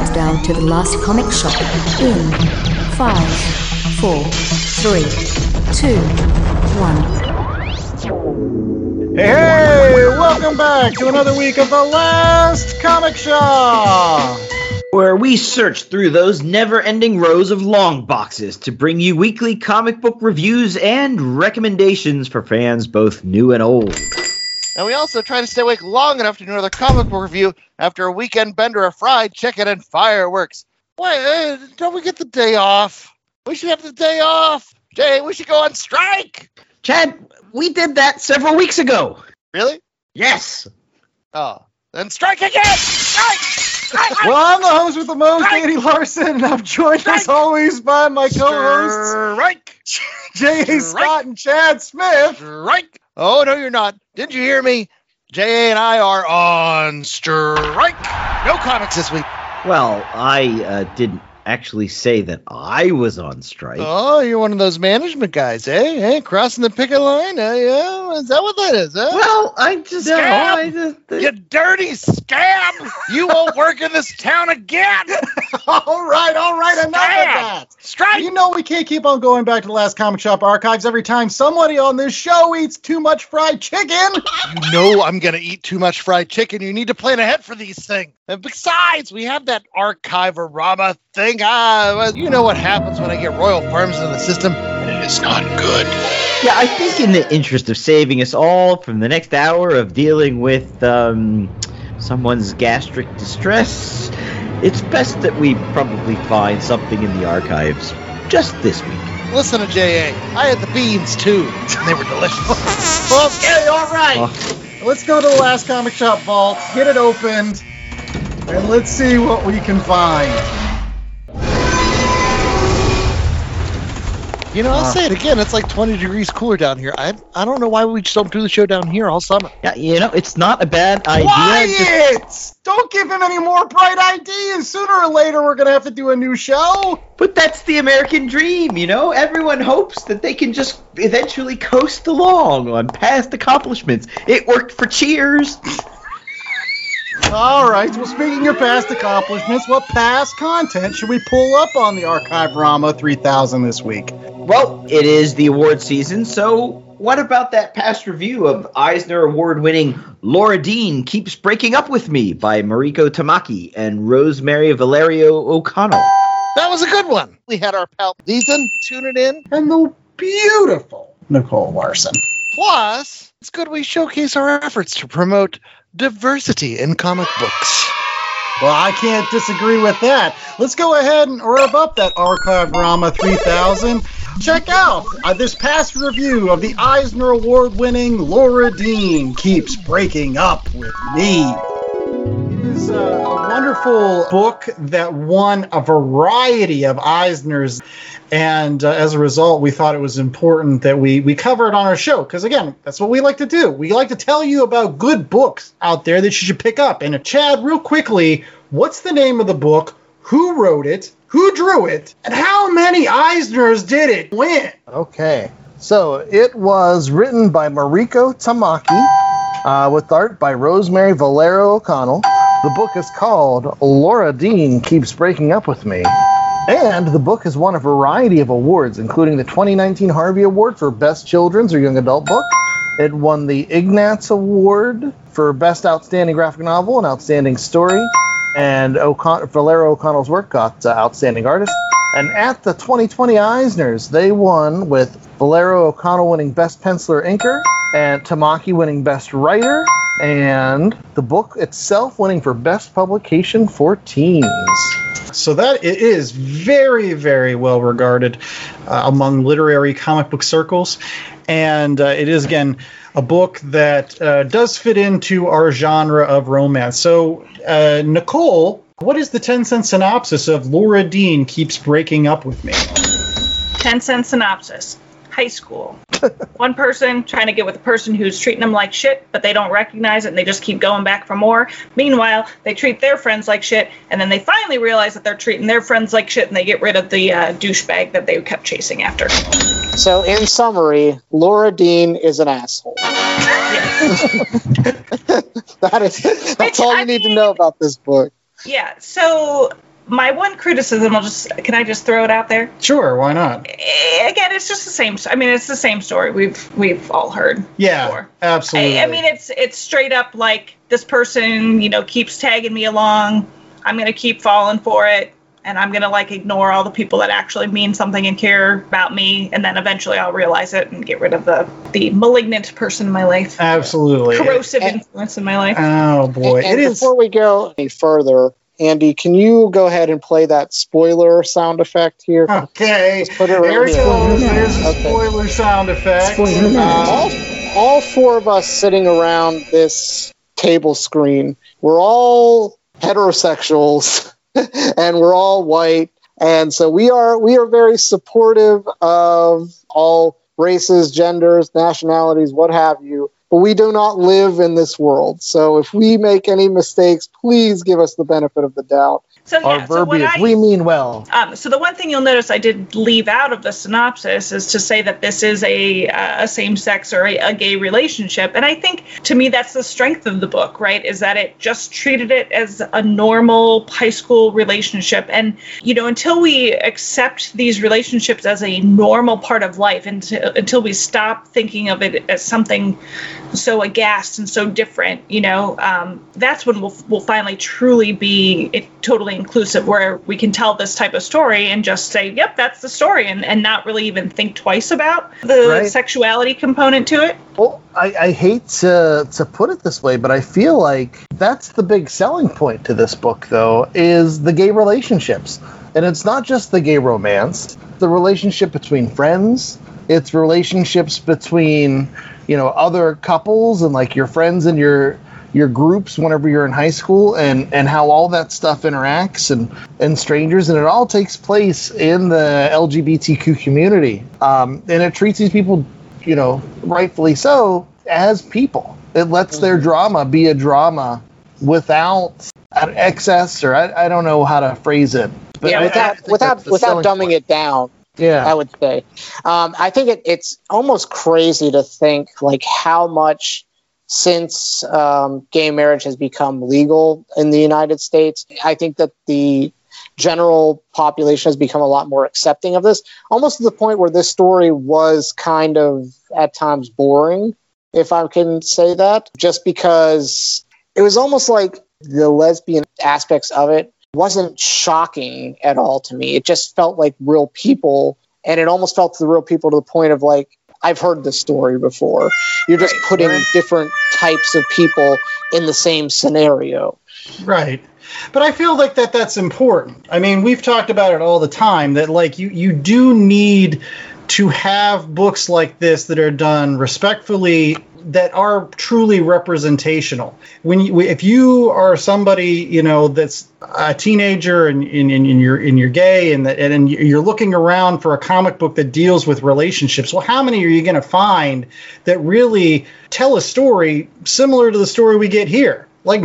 countdown to the last comic shop in five, four, three, two, one. Hey, hey, welcome back to another week of the last comic shop. where we search through those never ending rows of long boxes to bring you weekly comic book reviews and recommendations for fans both new and old. And we also try to stay awake long enough to do another comic book review after a weekend bender of fried chicken and fireworks. Why uh, don't we get the day off? We should have the day off. Jay, we should go on strike. Chad, we did that several weeks ago. Really? Yes. Oh, then strike again. Strike. strike. Well, I'm the host with the most, Andy Larson, and I'm joined as always by my co-hosts Strike. J.A. Scott and Chad Smith. Strike. Oh no, you're not. Didn't you hear me? JA and I are on strike. No comics this week. Well, I uh, didn't actually say that I was on strike. Oh, you're one of those management guys, eh? Hey, crossing the picket line? Eh? Yeah, is that what that is? Huh? Well, I just, Scam! I just you dirty scab! You won't work in this town again. all right, all right, enough of that. Strike. You know we can't keep on going back to the last comic shop archives every time somebody on this show eats too much fried chicken. You know I'm gonna eat too much fried chicken. You need to plan ahead for these things. And besides, we have that archive-a-rama thing. Ah, well, you know what happens when I get Royal Farms into the system, and it is not good. Yeah, I think in the interest of saving us all from the next hour of dealing with um, someone's gastric distress, it's best that we probably find something in the archives just this week. Listen to JA. I had the beans too. They were delicious. Okay, all right. Oh. Let's go to the last comic shop vault, get it opened, and let's see what we can find. You know, I'll Uh. say it again. It's like 20 degrees cooler down here. I I don't know why we just don't do the show down here all summer. Yeah, you know, it's not a bad idea. Just- Quiet! Don't give him any more bright ideas. Sooner or later, we're gonna have to do a new show. But that's the American dream, you know? Everyone hopes that they can just eventually coast along on past accomplishments. It worked for Cheers. All right. Well, speaking of past accomplishments, what past content should we pull up on the Archive Rama 3000 this week? Well, it is the award season, so what about that past review of Eisner Award winning Laura Dean Keeps Breaking Up With Me by Mariko Tamaki and Rosemary Valero O'Connell? That was a good one. We had our pal Ethan tuning in. And the beautiful Nicole Larson. Plus, it's good we showcase our efforts to promote diversity in comic books. Well, I can't disagree with that. Let's go ahead and rev up that Archive Rama 3000. Check out uh, this past review of the Eisner Award winning Laura Dean Keeps Breaking Up With Me. Is uh, a wonderful book that won a variety of Eisners. And uh, as a result, we thought it was important that we, we cover it on our show. Because again, that's what we like to do. We like to tell you about good books out there that you should pick up. And uh, Chad, real quickly, what's the name of the book? Who wrote it? Who drew it? And how many Eisners did it win? Okay. So it was written by Mariko Tamaki uh, with art by Rosemary Valero O'Connell. The book is called Laura Dean Keeps Breaking Up With Me. And the book has won a variety of awards, including the 2019 Harvey Award for Best Children's or Young Adult Book. It won the Ignatz Award for Best Outstanding Graphic Novel and Outstanding Story. And O'Con- Valero O'Connell's work got uh, Outstanding Artist. And at the 2020 Eisners, they won with Valero O'Connell winning Best Penciler Inker, and Tamaki winning Best Writer, and the book itself winning for Best Publication for Teens. So that it is very, very well regarded uh, among literary comic book circles, and uh, it is again a book that uh, does fit into our genre of romance. So, uh, Nicole, what is the ten cent synopsis of Laura Dean keeps breaking up with me? 10 cent synopsis. High school. One person trying to get with a person who's treating them like shit, but they don't recognize it and they just keep going back for more. Meanwhile, they treat their friends like shit, and then they finally realize that they're treating their friends like shit and they get rid of the uh, douchebag that they kept chasing after. So, in summary, Laura Dean is an asshole. that is that's Which, all you I need to know about this book. Yeah, so my one criticism, I'll just can I just throw it out there? Sure, why not? Eh, Again, it's just the same. I mean, it's the same story we've we've all heard. Yeah, before. absolutely. I, I mean, it's it's straight up like this person, you know, keeps tagging me along. I'm gonna keep falling for it, and I'm gonna like ignore all the people that actually mean something and care about me, and then eventually I'll realize it and get rid of the the malignant person in my life, absolutely. corrosive And- influence in my life. Oh boy, and it is. before we go any further, Andy, can you go ahead and play that spoiler sound effect here? Okay, Put it right there here. goes. There's a Okay. spoiler sound effect. Spoiler Uh, all, all four of us sitting around this table screen, we're all heterosexuals and we're all white. And so we are we are very supportive of all races, genders, nationalities, what have you. But we do not live in this world. So if we make any mistakes, please give us the benefit of the doubt. So Our yeah, so what verbiage, I we mean well. Um, so the one thing you'll notice I did leave out of the synopsis is to say that this is a, uh, a same-sex or a, a gay relationship, and I think to me that's the strength of the book, right? Is that it just treated it as a normal high school relationship, and you know until we accept these relationships as a normal part of life, until until we stop thinking of it as something so aghast and so different, you know, um, that's when we'll, we'll finally truly be it, totally inclusive, where we can tell this type of story and just say, yep, that's the story, and, and not really even think twice about the Right. sexuality component to it. Well, I, I hate to to put it this way, but I feel like that's the big selling point to this book, though, is the gay relationships, and it's not just the gay romance. The relationship between friends, it's relationships between you know other couples and like your friends and your your groups whenever you're in high school and and how all that stuff interacts and and strangers and it all takes place in the lgbtq community um, and it treats these people you know rightfully so as people it lets their drama be a drama without an excess or I, I don't know how to phrase it but yeah, I- I without without without dumbing point. it down. Yeah I would say. Um, I think it, it's almost crazy to think like how much since um, gay marriage has become legal in the United States, I think that the general population has become a lot more accepting of this, almost to the point where this story was kind of at times boring, if I can say that, just because it was almost like the lesbian aspects of it wasn't shocking at all to me. It just felt like real people, and it almost felt to the real people to the point of like, I've heard this story before. You're just putting different types of people in the same scenario. Right. But I feel like that that's important. I mean, we've talked about it all the time that like you you do need to have books like this that are done respectfully that are truly representational. When you, if you are somebody you know that's a teenager and, and, and you're and you're gay and that and you're looking around for a comic book that deals with relationships, well, how many are you going to find that really tell a story similar to the story we get here? Like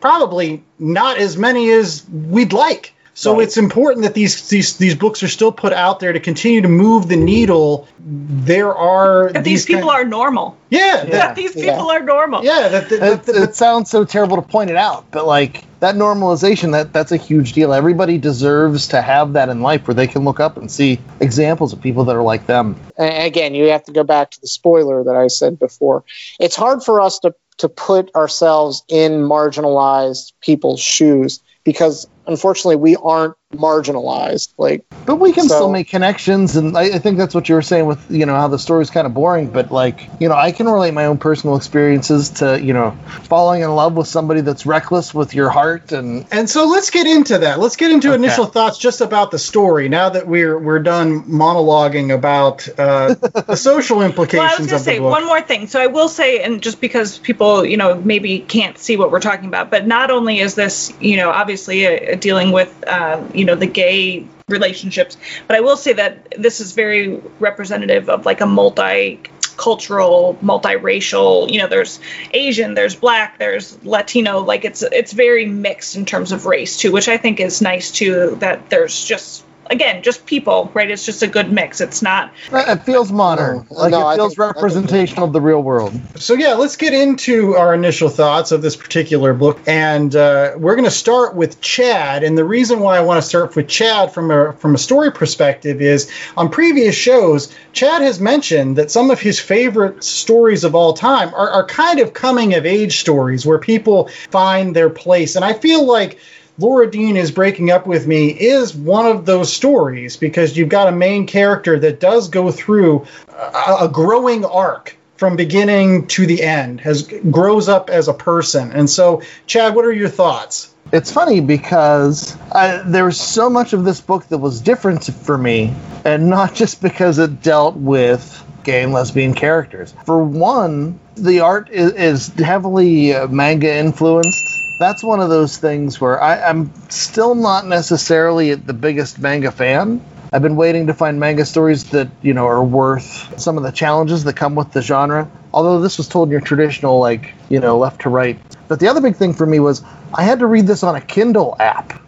probably not as many as we'd like. So Right. it's important that these, these these books are still put out there to continue to move the needle. There are That these people kind- are normal. yeah, Yeah. that, These Yeah. people are normal. yeah that, that, it, that- it sounds so terrible to point it out, but like that normalization, that that's a huge deal. Everybody deserves to have that in life where they can look up and see examples of people that are like them. And again, you have to go back to the spoiler that I said before. It's hard for us to, to put ourselves in marginalized people's shoes because unfortunately we aren't marginalized. Like, But we can So- still make connections, and I, I think that's what you were saying with you know how the story's kind of boring. But like you know, I can relate my own personal experiences to you know falling in love with somebody that's reckless with your heart, and And so let's get into that. Let's get into Okay. initial thoughts just about the story. Now that we're we're done monologuing about uh, the social Well, I was implications going to of the say book. one more thing. So I will say, and just because people, you know, maybe can't see what we're talking about, but not only is this, you know, obviously uh dealing with, uh, you know, the gay relationships, but I will say that this is very representative of like a multi cultural multiracial you know there's asian there's black there's latino like it's it's very mixed in terms of race too which i think is nice too that there's just again, just people, right? It's just a good mix. It's not. It feels modern. No, like no, it feels think- I think- representational of the real world. So yeah, let's get into our initial thoughts of this particular book, and uh, we're going to start with Chad. And the reason why I want to start with Chad from a from a story perspective is on previous shows, Chad has mentioned that some of his favorite stories of all time are, are kind of coming of age stories where people find their place, and I feel like. Laura Dean is breaking up with me is one of those stories because you've got a main character that does go through a, a growing arc from beginning to the end has grows up as a person and so chad what are your thoughts It's funny because I, there was so much of this book that was different for me, and not just because it dealt with gay and lesbian characters. For one, the art is, is heavily uh, manga influenced. That's one of those things where I, I'm still not necessarily the biggest manga fan. I've been waiting to find manga stories that you know are worth some of the challenges that come with the genre. Although this was told in your traditional like you know left to right. But the other big thing for me was I had to read this on a Kindle app,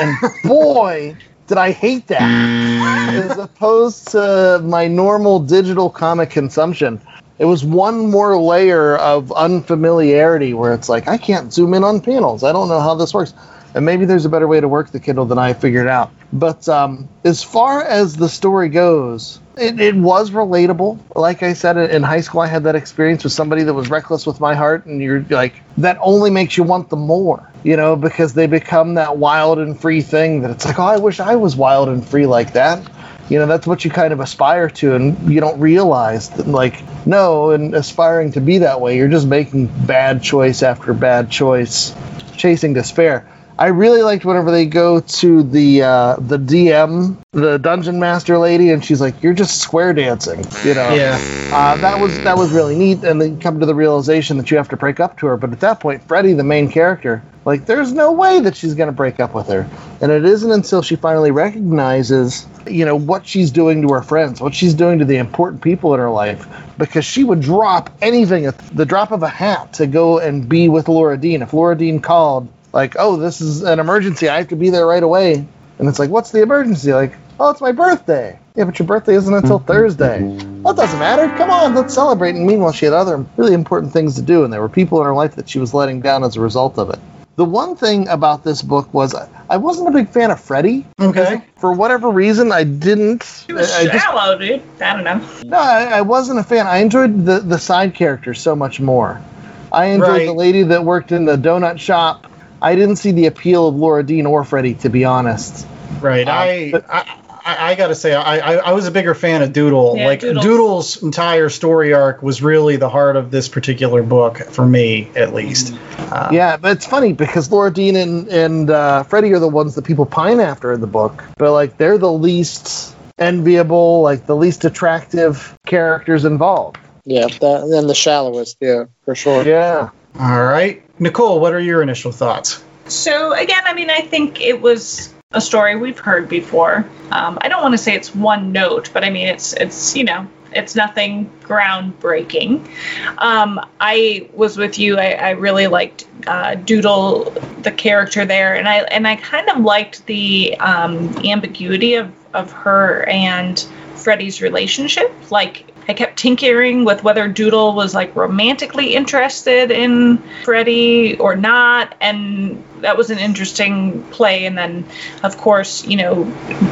and boy, did I hate that as opposed to my normal digital comic consumption. It was one more layer of unfamiliarity where it's like I can't zoom in on panels. I don't know how this works. And maybe there's a better way to work the Kindle than I figured out. But um, as far as the story goes, it, it was relatable. Like I said, in high school, I had that experience with somebody that was reckless with my heart, and you're like, that only makes you want them more, you know, because they become that wild and free thing that it's like, oh, I wish I was wild and free like that. You know, that's what you kind of aspire to, and you don't realize that, like, no, and aspiring to be that way, you're just making bad choice after bad choice, chasing despair. I really liked whenever they go to the uh, the DM, the dungeon master lady, and she's like, "You're just square dancing," you know. yeah Uh, that was that was really neat, and then come to the realization that you have to break up to her. But at that point, Freddie, the main character, like, there's no way that she's gonna break up with her, and it isn't until she finally recognizes, you know, what she's doing to her friends, what she's doing to the important people in her life, because she would drop anything at the drop of a hat to go and be with Laura Dean. If Laura Dean called, like, oh, this is an emergency, I have to be there right away, and it's like, what's the emergency? Like, oh, it's my birthday. Yeah, but your birthday isn't until Thursday. Well, it doesn't matter. Come on, let's celebrate. And meanwhile, she had other really important things to do, and there were people in her life that she was letting down as a result of it. The one thing about this book was I wasn't a big fan of Freddie. okay For whatever reason, I didn't. It was I, I just, shallow, dude. I don't know. no, I, I wasn't a fan. I enjoyed the, the side characters so much more. I enjoyed Right. the lady that worked in the donut shop. I didn't see the appeal of Laura Dean or Freddie, to be honest. right Uh, I, but- I I, I gotta say, I, I, I was a bigger fan of Doodle. Yeah, like Doodle's- Doodle's entire story arc was really the heart of this particular book for me, at least. Uh, Yeah, but it's funny because Laura Dean and and uh, Freddie are the ones that people pine after in the book, but like they're the least enviable, like the least attractive characters involved. Yeah, that, and the shallowest, yeah, for sure. Yeah. All right, Nicole, what are your initial thoughts? So again, I mean, I think it was a story we've heard before. Um, I don't want to say it's one note, but I mean, it's it's you know, it's nothing groundbreaking. Um, I was with you. I, I really liked uh, Doodle, the character there, and I and I kind of liked the um, ambiguity of of her and Freddie's relationship. Like I kept tinkering with whether Doodle was like romantically interested in Freddie or not, and that was an interesting play. And then, of course, you know,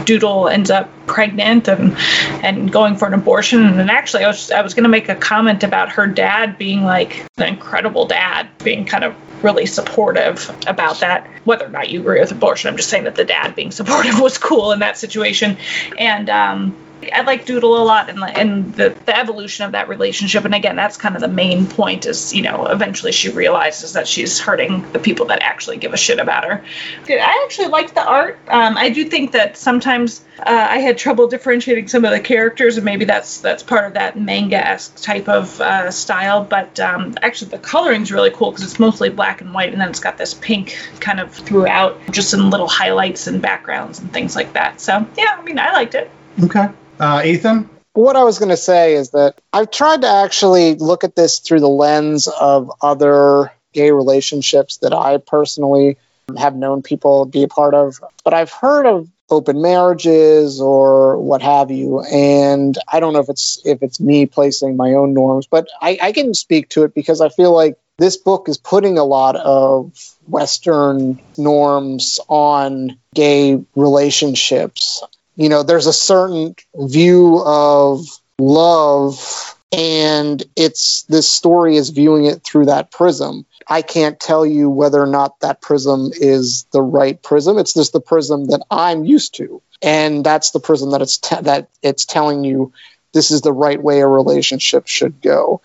Doodle ends up pregnant and and going for an abortion. And actually, I was I was going to make a comment about her dad being like an incredible dad, being kind of really supportive about that. Whether or not you agree with abortion, I'm just saying that the dad being supportive was cool in that situation, and. um I like Doodle a lot and, and the, the evolution of that relationship. And again, that's kind of the main point is, you know, eventually she realizes that she's hurting the people that actually give a shit about her. I actually liked the art. Um, I do think that sometimes uh, I had trouble differentiating some of the characters, and maybe that's that's part of that manga-esque type of uh, style. But um, actually, the coloring's really cool because it's mostly black and white, and then it's got this pink kind of throughout, just in little highlights and backgrounds and things like that. So yeah, I mean, I liked it. Okay, uh, Ethan. What I was going to say is that I've tried to actually look at this through the lens of other gay relationships that I personally have known people be a part of. But I've heard of open marriages or what have you. And I don't know if it's if it's me placing my own norms, but I, I can speak to it because I feel like this book is putting a lot of Western norms on gay relationships. You know, there's a certain view of love, and it's this story is viewing it through that prism. I can't tell you whether or not that prism is the right prism. It's just the prism that I'm used to, and that's the prism that it's te- that it's telling you this is the right way a relationship should go.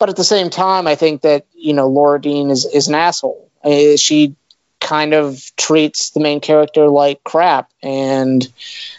But at the same time, I think that you know Laura Dean is is an asshole. Uh, she kind of treats the main character like crap and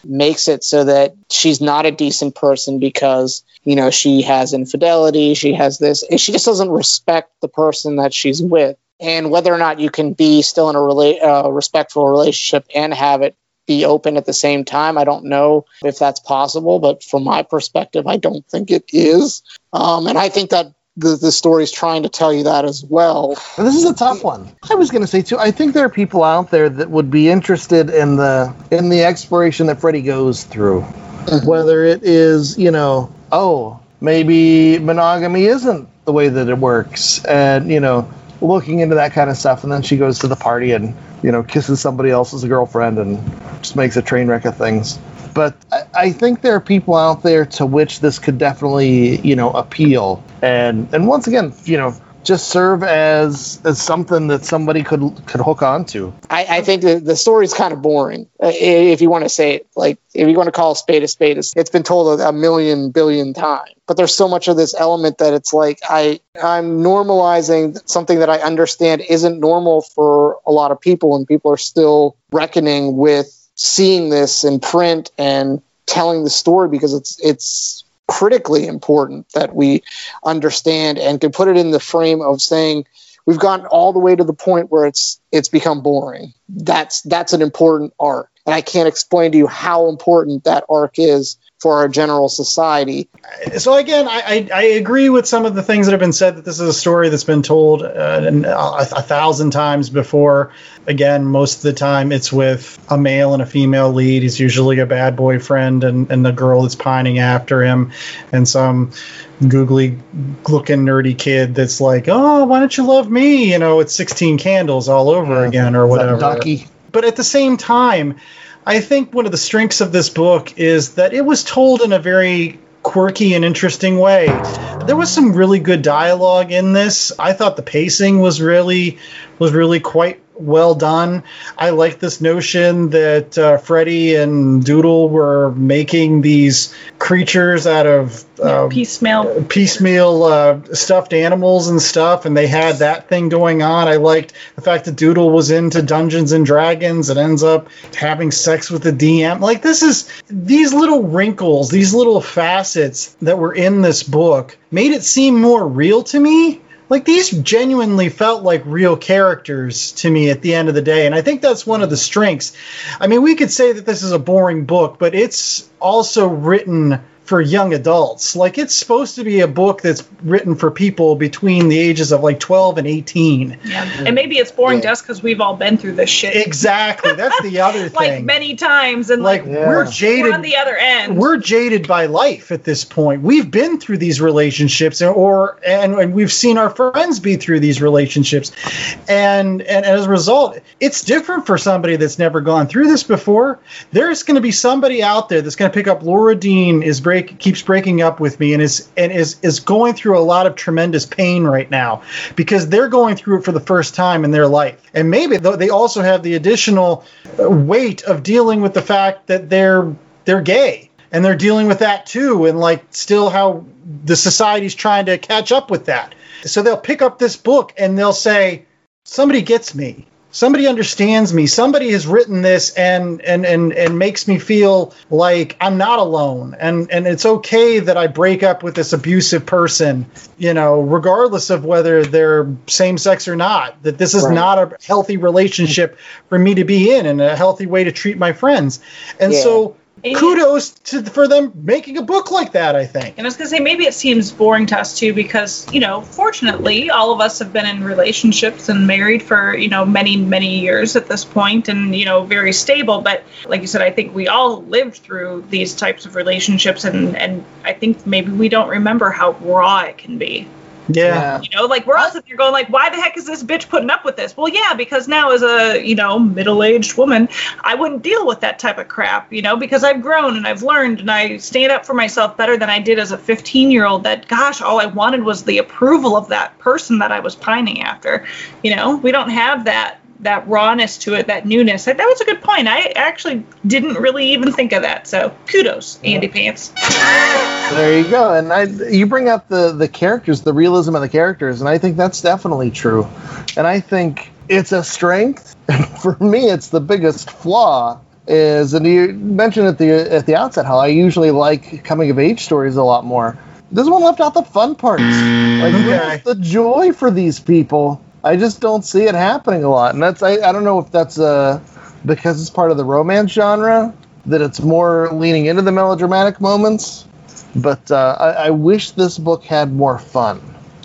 makes it so that she's not a decent person because you know she has infidelity she has this she just doesn't respect the person that she's with and whether or not you can be still in a rela- uh, respectful relationship and have it be open at the same time i don't know if that's possible but from my perspective i don't think it is um, and i think that the, the story's trying to tell you that as well. This is a tough one. I was going to say too. I think there are people out there that would be interested in the in the exploration that Freddy goes through, mm-hmm. whether it is you know, oh, maybe monogamy isn't the way that it works, and you know, looking into that kind of stuff, and then she goes to the party and you know kisses somebody else's girlfriend and just makes a train wreck of things. But I think there are people out there to which this could definitely you know appeal, and and once again, you know, just serve as as something that somebody could could hook onto. I, I think the, the story's kind of boring, if you want to say it. Like, if you want to call a spade a spade, it's, it's been told a, a million billion times. But there's so much of this element that it's like I I'm normalizing something that I understand isn't normal for a lot of people, and people are still reckoning with seeing this in print and telling the story because it's it's critically important that we understand and can put it in the frame of saying we've gotten all the way to the point where it's it's become boring. That's that's an important arc, and I can't explain to you how important that arc is for our general society. so again, I, I, I agree with some of the things that have been said that this is a story that's been told uh, a, a thousand times before. Again, most of the time it's with a male and a female lead. He's usually a bad boyfriend and, and the girl that's pining after him, and some googly looking nerdy kid that's like, oh, why don't you love me? You know, it's 16 candles all over again or whatever Ducky? but at the same time, I think one of the strengths of this book is that it was told in a very quirky and interesting way. There was some really good dialogue in this. I thought the pacing was really was really quite well done. I like this notion that uh, Freddy and Doodle were making these creatures out of uh, Piecemeal. piecemeal uh, stuffed animals and stuff, and they had that thing going on. I liked the fact that Doodle was into Dungeons and Dragons and ends up having sex with the DM. Like this is these little wrinkles, these little facets that were in this book made it seem more real to me. Like these genuinely felt like real characters to me at the end of the day, and I think that's one of the strengths. I mean, we could say that this is a boring book, but it's also written for young adults. Like it's supposed to be a book that's written for people between the ages of like 12 and 18. Yeah. And maybe it's boring Yeah. just because we've all been through this shit. Exactly. That's the other thing. like many times. And Like like, Yeah. we're jaded we're on the other end. We're jaded by life at this point. We've been through these relationships, or and, and we've seen our friends be through these relationships, and and as a result, it's different for somebody that's never gone through this before. There's going to be somebody out there that's going to pick up. Laura Dean is break keeps breaking up with me, and is and is is going through a lot of tremendous pain right now because they're going through it for the first time in their life, and maybe though they also have the additional weight of dealing with the fact that they're they're gay and they're dealing with that too and like still how the society's trying to catch up with that so they'll pick up this book and they'll say somebody gets me somebody understands me somebody has written this and and and, and makes me feel like i'm not alone and and it's okay that i break up with this abusive person you know regardless of whether they're same sex or not that this is Right. not a healthy relationship for me to be in and a healthy way to treat my friends and Yeah. so And- kudos to for them making a book like that. I think. And I was gonna say maybe it seems boring to us too because you know fortunately all of us have been in relationships and married for you know many many years at this point and you know very stable. But like you said, I think we all lived through these types of relationships and and I think maybe we don't remember how raw it can be. Yeah. You know, like we're all sitting there going like, why the heck is this bitch putting up with this? Well, yeah, because now as a you know middle-aged woman, I wouldn't deal with that type of crap. You know, because I've grown and I've learned and I stand up for myself better than I did as a 15-year-old. That gosh, all I wanted was the approval of that person that I was pining after. You know, we don't have that that rawness to it, that newness. That was a good point. I actually didn't really even think of that. So kudos, Andy Pants. There you go. And I, you bring up the the characters, the realism of the characters, and I think that's definitely true. And I think it's a strength. For me, it's the biggest flaw. Is and you mentioned at the at the outset how I usually like coming of age stories a lot more. This one left out the fun parts. Like mm-hmm. Okay. the joy for these people. I just don't see it happening a lot, and that's I, I don't know if that's uh because it's part of the romance genre that it's more leaning into the melodramatic moments. But uh, I, I wish this book had more fun,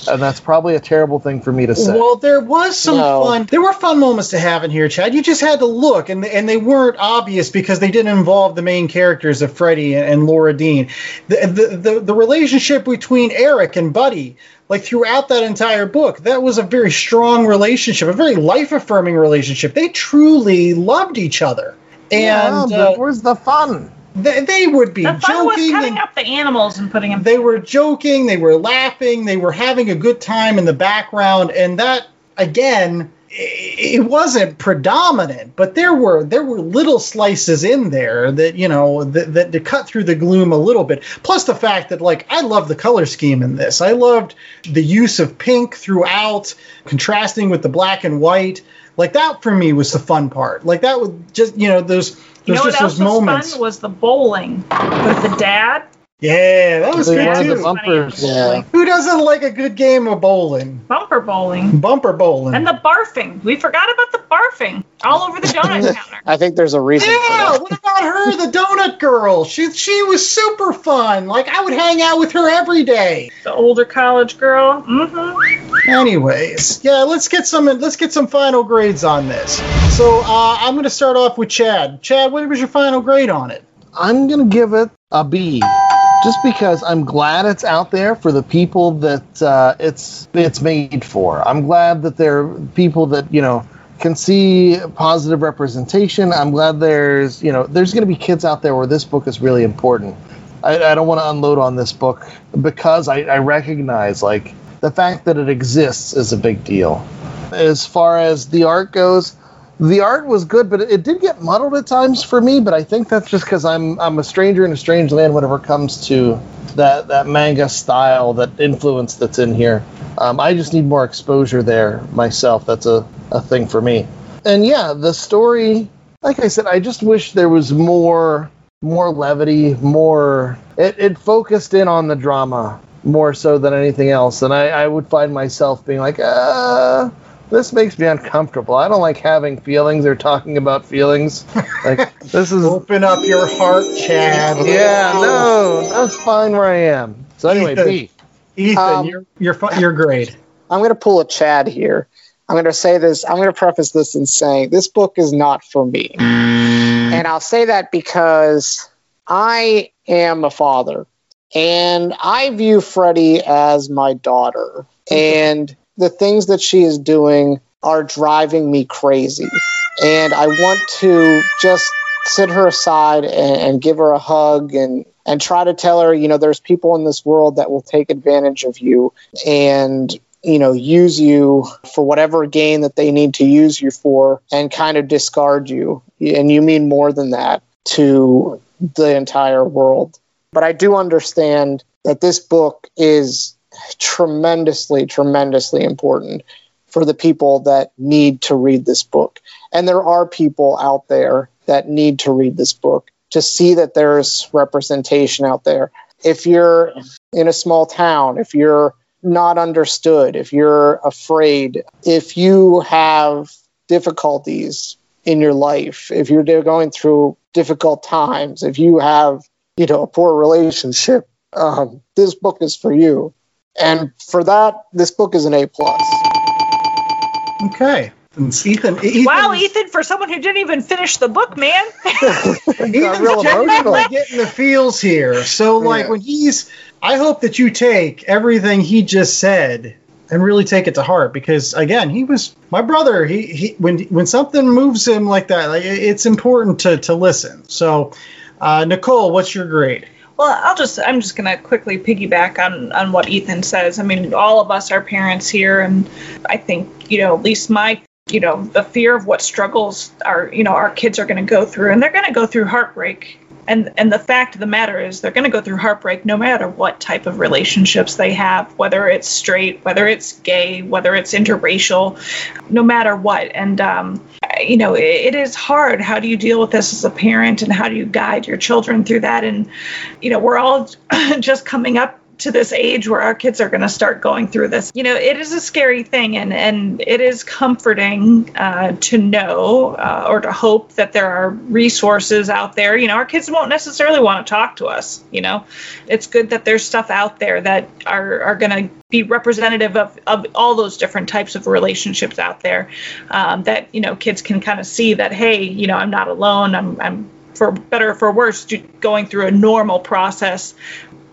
and that's probably a terrible thing for me to say. Well, there was some No. fun. There were fun moments to have in here, Chad. You just had to look, and and they weren't obvious because they didn't involve the main characters of Freddie and Laura Dean. The the the, the relationship between Eric and Buddy, like throughout that entire book, that was a very strong relationship, a very life affirming relationship. They truly loved each other, yeah, and but uh, where's the fun? they, they would be The fun was joking. cutting and- up the animals and putting them. they were joking, they were laughing, they were having a good time in the background, and that again, i- it wasn't predominant, but there were there were little slices in there that you know that, that to cut through the gloom a little bit. Plus the fact that like I love the color scheme in this. I loved the use of pink throughout, contrasting with the black and white. Like that for me was the fun part. Like that was just you know those. You know just what else was moments. fun was the bowling with the dad. Yeah, that was They good too. the bumpers. Yeah. Who doesn't like a good game of bowling? Bumper bowling. Bumper bowling. And the barfing. We forgot about the barfing all over the donut counter. I think there's a reason for yeah, that. what about her, the donut girl? She she was super fun. Like I would hang out with her every day. The older college girl. Mm-hmm. Anyways, yeah, let's get some let's get some final grades on this. So uh, I'm gonna start off with Chad. Chad, what was your final grade on it? I'm gonna give it a B, just because I'm glad it's out there for the people that uh, it's it's made for. I'm glad that there are people that you know can see positive representation. I'm glad there's you know there's gonna be kids out there where this book is really important. I, I don't want to unload on this book because I, I recognize like the fact that it exists is a big deal. As far as the art goes, the art was good, but it, did get muddled at times for me. But I think that's just because I'm I'm a stranger in a strange land whenever it comes to that that manga style, that influence that's in here. Um, I just need more exposure there myself. That's a, a thing for me. And yeah, the story, like I said, I just wish there was more more levity, more it, it focused in on the drama more so than anything else. And I, I would find myself being like, uh this makes me uncomfortable. I don't like having feelings or talking about feelings. Like this is Open up your heart, Chad. yeah, no, that's fine where I am. So anyway, Ethan. B. Ethan, Um, your your fu- your grade. I'm going to pull a Chad here. I'm going to say this. I'm going to preface this in saying this book is not for me. And I'll say that because I am a father and I view Freddie as my daughter. And the things that she is doing are driving me crazy. And I want to just sit her aside and, and give her a hug and, and try to tell her, you know, there's people in this world that will take advantage of you and you know use you for whatever gain that they need to use you for and kind of discard you and you mean more than that to the entire world but i do understand that this book is tremendously tremendously important for the people that need to read this book and there are people out there that need to read this book to see that there's representation out there if you're in a small town if you're not understood, if you're afraid, if you have difficulties in your life, if you're going through difficult times, if you have, you know, a poor relationship, um, this book is for you. And for that, this book is an A plus. Okay. And Ethan, Ethan Wow, Ethan, for someone who didn't even finish the book, man. Got real Ethan's emotional. genuinely getting the feels here. So, like, Yeah. when he's, I hope that you take everything he just said and really take it to heart because, again, he was my brother. He, he when when something moves him like that, like, it's important to to listen. So, uh, Nicole, what's your grade? Well, I'll just I'm just gonna quickly piggyback on on what Ethan says. I mean, all of us are parents here, and I think you know at least my you know the fear of what struggles our you know our kids are going to go through, and they're going to go through heartbreak. And and the fact of the matter is they're going to go through heartbreak no matter what type of relationships they have, whether it's straight, whether it's gay, whether it's interracial, no matter what. And um, you know, it, is hard. How do you deal with this as a parent, and how do you guide your children through that? And you know, we're all just coming up to this age where our kids are going to start going through this. You know, it is a scary thing, and and it is comforting uh, to know uh, or to hope that there are resources out there. You know, our kids won't necessarily want to talk to us. You know, it's good that there's stuff out there that are are going to be representative of, of all those different types of relationships out there um, that you know kids can kind of see that hey you know i'm not alone i'm, I'm for better or for worse going through a normal process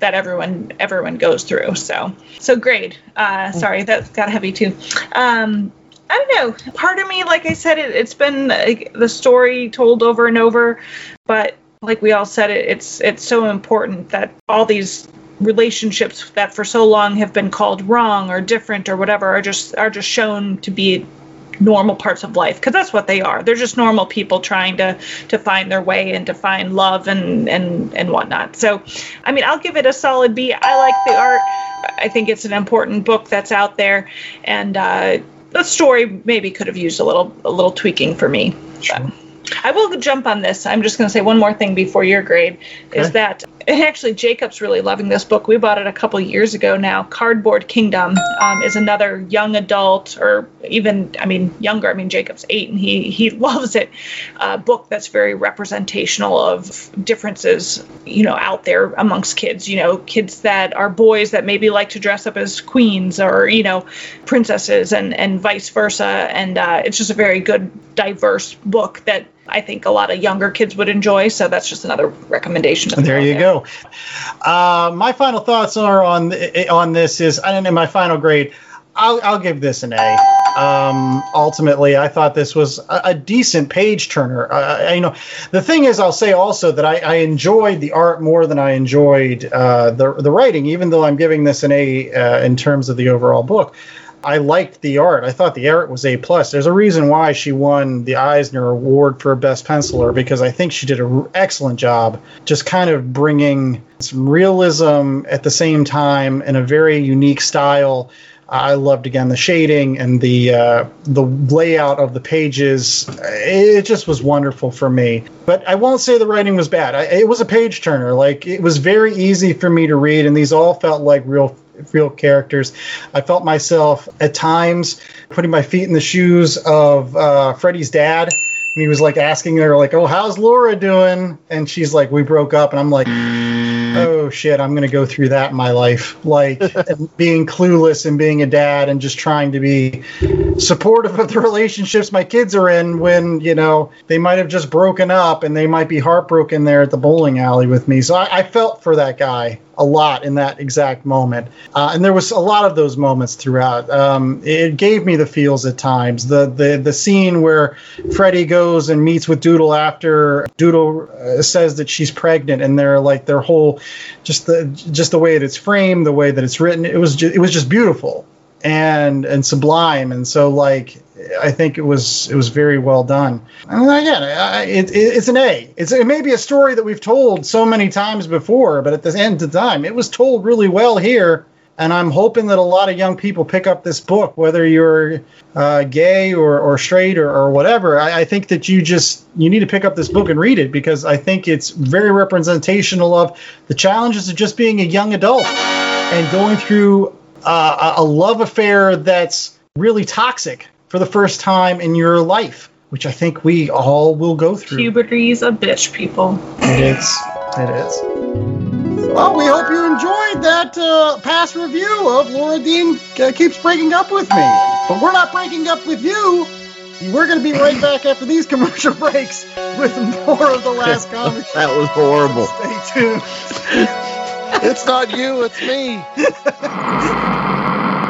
that everyone everyone goes through. So so grade uh, sorry that got heavy too. Um, I don't know. Part of me, like I said, it, it's been like, the story told over and over, but like we all said, it, it's it's so important that all these relationships that for so long have been called wrong or different or whatever are just are just shown to be normal parts of life because that's what they are. They're just normal people trying to to find their way and to find love and and and whatnot. So i mean i'll give it a solid b. I like the art. I think it's an important book that's out there. And uh the story maybe could have used a little a little tweaking for me. But I will jump on this. I'm just going to say one more thing before your grade is that and actually Jacob's really loving this book. We bought it a couple years ago now. Cardboard Kingdom um, is another young adult, or even I mean younger. I mean Jacob's eight and he he loves it. Uh, book that's very representational of differences you know out there amongst kids. You know kids that are boys that maybe like to dress up as queens or you know princesses and and vice versa. And uh, it's just a very good diverse book that I think a lot of younger kids would enjoy. So that's just another recommendation. to There you out go. Uh, my final thoughts are on on this is I don't know my final grade. I'll, I'll give this an A. Um, ultimately, I thought this was a, a decent page turner. Uh, you know, the thing is, I'll say also that I, I enjoyed the art more than I enjoyed uh, the the writing. Even though I'm giving this an A uh, in terms of the overall book, I liked the art. I thought the art was A plus. There's a reason why she won the Eisner Award for Best Penciler because I think she did an excellent job, just kind of bringing some realism at the same time in a very unique style. I loved again the shading and the uh, the layout of the pages. It just was wonderful for me. But I won't say the writing was bad. I, it was a page turner. Like it was very easy for me to read, and these all felt like real real characters. I felt myself at times putting my feet in the shoes of uh, Freddie's dad. And he was like asking her, like, "Oh, how's Laura doing?" And she's like, "We broke up." And I'm like, "Oh shit, I'm gonna go through that in my life, like being clueless and being a dad and just trying to be supportive of the relationships my kids are in when you know they might have just broken up and they might be heartbroken there at the bowling alley with me. So I, I felt for that guy a lot in that exact moment, uh, and there was a lot of those moments throughout. Um, it gave me the feels at times. The the the scene where Freddie goes and meets with Doodle after Doodle uh, says that she's pregnant, and they're like their whole, just the just the way that it's framed, the way that it's written. It was it was just beautiful and and sublime. And so like i think it was it was very well done. And again I, it, it, it's an a. It's it may be a story that we've told so many times before but at the end of the time it was told really well here. And i'm hoping that a lot of young people pick up this book whether you're uh, gay or, or straight or, or whatever. I, I think that you just you need to pick up this book and read it because i think it's very representational of the challenges of just being a young adult and going through uh, a a love affair that's really toxic for the first time in your life which I think we all will go through. Puberty's a bitch, people. It is. It is. Well, we hope you enjoyed that uh, past review of Laura Dean uh, Keeps Breaking Up With Me. But we're not breaking up with you. We're going to be right back after these commercial breaks with more of the last comic. that was horrible. Stay tuned. It's not you, it's me.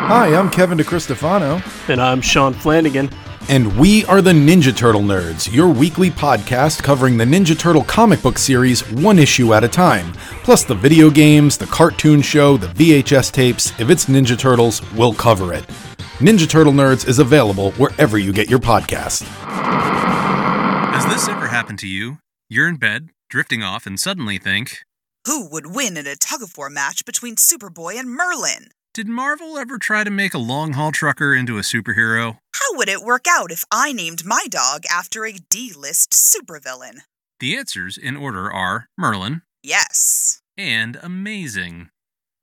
Hi, I'm Kevin DeCristofano, And I'm Sean Flanagan. and we are the Ninja Turtle Nerds, your weekly podcast covering the Ninja Turtle comic book series one issue at a time, plus the video games, the cartoon show, the VHS tapes. If it's Ninja Turtles, we'll cover it. Ninja Turtle Nerds is available wherever you get your podcast. Has this ever happened to you? You're in bed, drifting off, and suddenly think, Who would win in a tug of war match between Superboy and Merlin? did Marvel ever try to make a long haul trucker into a superhero? How would it work out if I named my dog after a D list supervillain? The answers in order are Merlin Yes. and Amazing.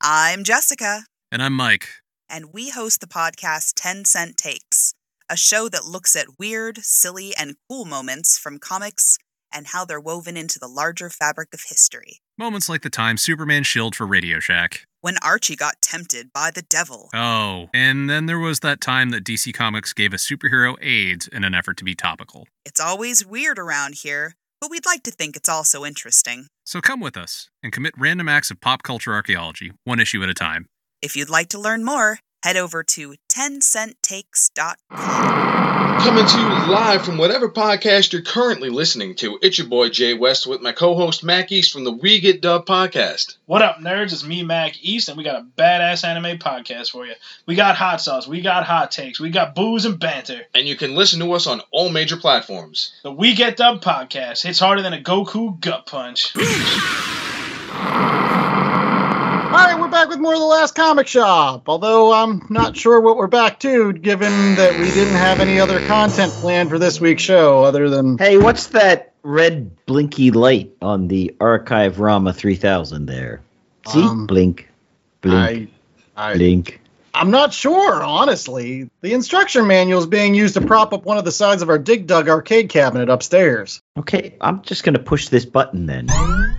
I'm Jessica, And I'm Mike. and we host the podcast 10 Cent Takes, a show that looks at weird, silly, and cool moments from comics and how they're woven into the larger fabric of history. Moments like the time Superman shilled for Radio Shack. When Archie got tempted by the devil. Oh, and then there was that time that DC Comics gave a superhero AIDS in an effort to be topical. It's always weird around here, but we'd like to think it's also interesting. So come with us and commit random acts of pop culture archaeology, one issue at a time. If you'd like to learn more, head over to 10centtakes.com. Coming to you live from whatever podcast you're currently listening to. It's your boy Jay West with my co-host Mac East from the We Get Dubbed podcast. What up, nerds? It's me, Mac East, and we got a badass anime podcast for you. We got hot sauce, we got hot takes, we got booze and banter. And you can listen to us on all major platforms. The We Get Dubbed podcast hits harder than a Goku gut punch. All right, we're back with more of the last comic shop. Although I'm not sure what we're back to, given that we didn't have any other content planned for this week's show other than. Hey, what's that red blinky light on the Archive Rama 3000 there? See? Um, blink, blink, I, I, blink. I'm not sure, honestly. The instruction manual is being used to prop up one of the sides of our Dig Dug arcade cabinet upstairs. Okay, I'm just going to push this button then.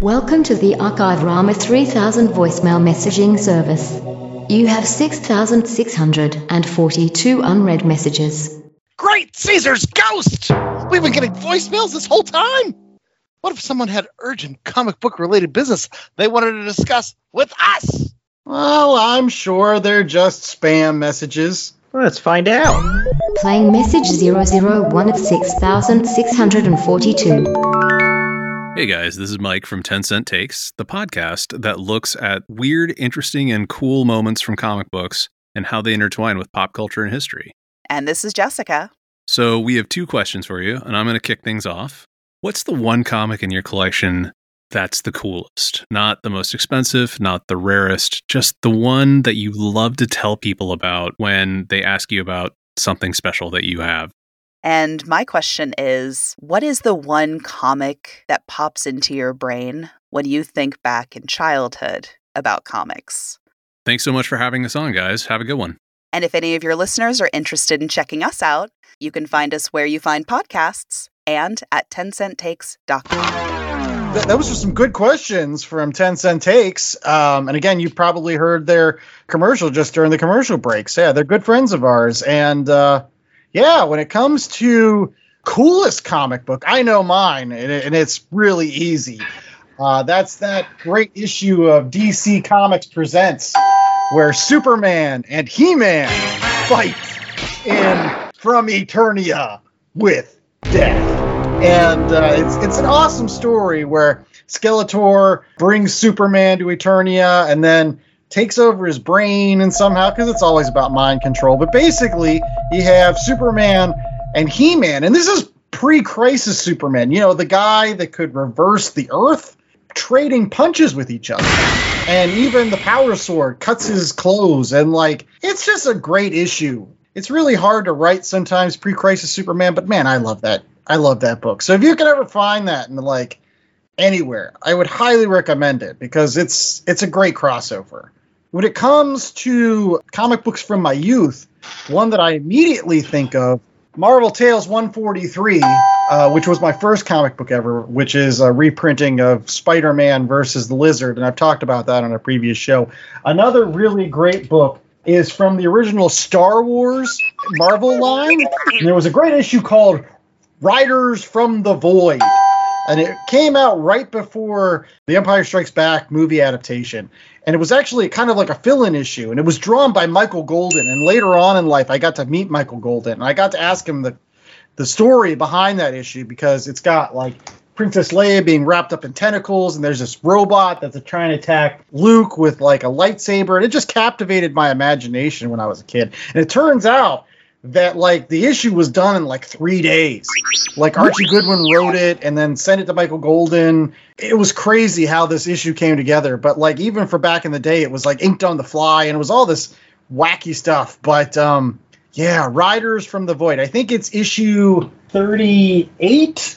Welcome to the Archive Rama 3000 voicemail messaging service. You have 6,642 unread messages. Great Caesar's ghost! We've been getting voicemails this whole time. What if someone had urgent comic book related business they wanted to discuss with us? Well, I'm sure they're just spam messages. Let's find out. Playing message 001 of 6,642. Hey guys, this is Mike from 10 Cent Takes, the podcast that looks at weird, interesting, and cool moments from comic books and how they intertwine with pop culture and history. And this is Jessica. So, we have two questions for you, and I'm going to kick things off. What's the one comic in your collection that's the coolest? Not the most expensive, not the rarest, just the one that you love to tell people about when they ask you about something special that you have. And my question is what is the one comic that pops into your brain when you think back in childhood about comics? Thanks so much for having us on, guys. Have a good one. And if any of your listeners are interested in checking us out, you can find us where you find podcasts and at 10centtakes.com. Th- those are some good questions from 10 Cent Takes. Um, and again, you probably heard their commercial just during the commercial breaks. Yeah, they're good friends of ours. And uh, yeah, when it comes to coolest comic book, I know mine, and, and it's really easy. Uh, that's that great issue of DC Comics Presents, where Superman and He Man fight in From Eternia with death. And uh, it's it's an awesome story where Skeletor brings Superman to Eternia and then takes over his brain and somehow because it's always about mind control. But basically, you have Superman and He-Man, and this is pre-crisis Superman. You know, the guy that could reverse the Earth, trading punches with each other. And even the Power Sword cuts his clothes, and like it's just a great issue. It's really hard to write sometimes pre-crisis Superman, but man, I love that. I love that book. So if you can ever find that in like anywhere, I would highly recommend it because it's it's a great crossover. When it comes to comic books from my youth, one that I immediately think of Marvel Tales 143, uh, which was my first comic book ever, which is a reprinting of Spider Man versus the Lizard. And I've talked about that on a previous show. Another really great book is from the original Star Wars Marvel line. And there was a great issue called Riders from the Void. And it came out right before the Empire Strikes Back movie adaptation. And it was actually kind of like a fill in issue. And it was drawn by Michael Golden. And later on in life, I got to meet Michael Golden. And I got to ask him the, the story behind that issue because it's got like Princess Leia being wrapped up in tentacles, and there's this robot that's trying to attack Luke with like a lightsaber, and it just captivated my imagination when I was a kid. And it turns out that like the issue was done in like three days. Like Archie Goodwin wrote it and then sent it to Michael Golden. It was crazy how this issue came together. But like even for back in the day, it was like inked on the fly, and it was all this wacky stuff. But um, yeah, Riders from the Void. I think it's issue 38.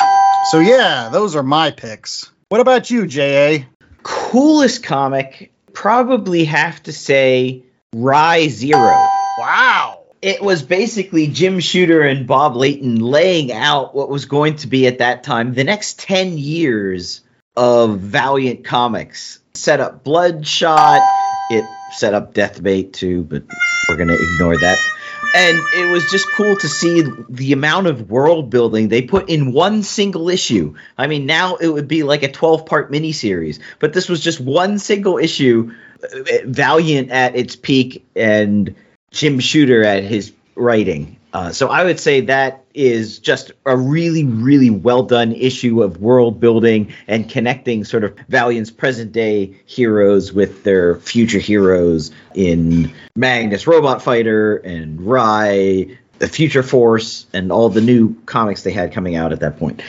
So yeah, those are my picks. What about you, JA? Coolest comic, probably have to say Rai Zero. Wow. It was basically Jim Shooter and Bob Layton laying out what was going to be at that time the next 10 years of Valiant Comics. Set up Bloodshot, it set up Deathmate too, but we're going to ignore that and it was just cool to see the amount of world building they put in one single issue. I mean, now it would be like a 12 part miniseries, but this was just one single issue. uh, Valiant at its peak and Jim Shooter at his writing. Uh, so I would say that is just a really, really well done issue of world building and connecting sort of Valiant's present day heroes with their future heroes in Magnus Robot Fighter and Rai, the Future Force, and all the new comics they had coming out at that point.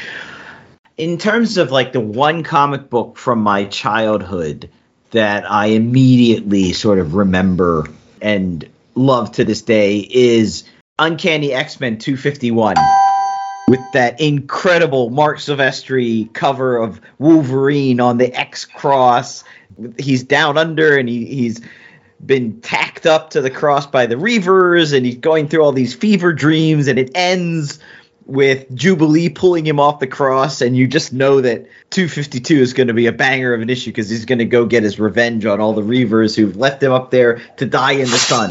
In terms of like the one comic book from my childhood that I immediately sort of remember and love to this day is Uncanny X Men 251 with that incredible Marc Silvestri cover of Wolverine on the X cross. He's down under and he, he's been tacked up to the cross by the Reavers and he's going through all these fever dreams and it ends with Jubilee pulling him off the cross and you just know that 252 is going to be a banger of an issue because he's going to go get his revenge on all the Reavers who've left him up there to die in the sun.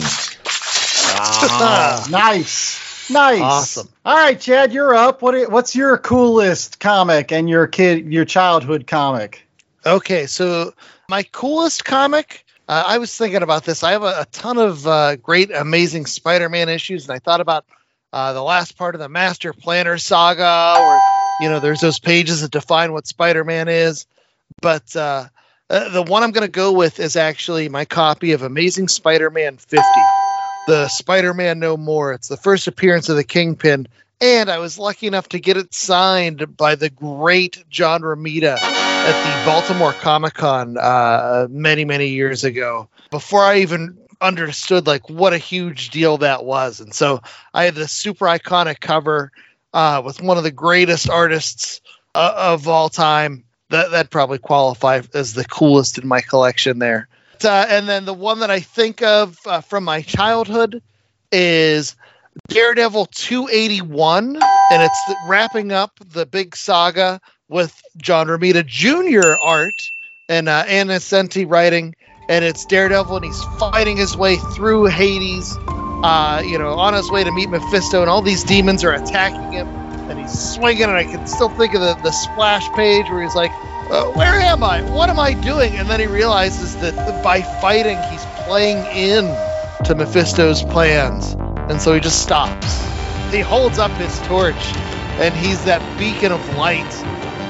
Ah. nice. Nice. Awesome. All right, Chad, you're up. What i- what's your coolest comic and your kid your childhood comic? Okay, so my coolest comic, uh, I was thinking about this. I have a, a ton of uh, great, amazing Spider Man issues, and I thought about uh, the last part of the Master Planner saga, where, you know, there's those pages that define what Spider Man is. But uh, uh, the one I'm going to go with is actually my copy of Amazing Spider Man 50, the Spider Man No More. It's the first appearance of the Kingpin. And I was lucky enough to get it signed by the great John Romita at the Baltimore Comic Con uh, many, many years ago. Before I even understood like what a huge deal that was, and so I had this super iconic cover uh, with one of the greatest artists uh, of all time. That that probably qualify as the coolest in my collection there. Uh, and then the one that I think of uh, from my childhood is Daredevil 281, and it's the, wrapping up the big saga with John Romita Jr. art and uh, Ann Nocenti writing, and it's Daredevil, and he's fighting his way through Hades, uh, you know, on his way to meet Mephisto, and all these demons are attacking him, and he's swinging, and I can still think of the, the splash page where he's like, uh, where am I? What am I doing? And then he realizes that by fighting, he's playing in to Mephisto's plans. And so he just stops. He holds up his torch, and he's that beacon of light.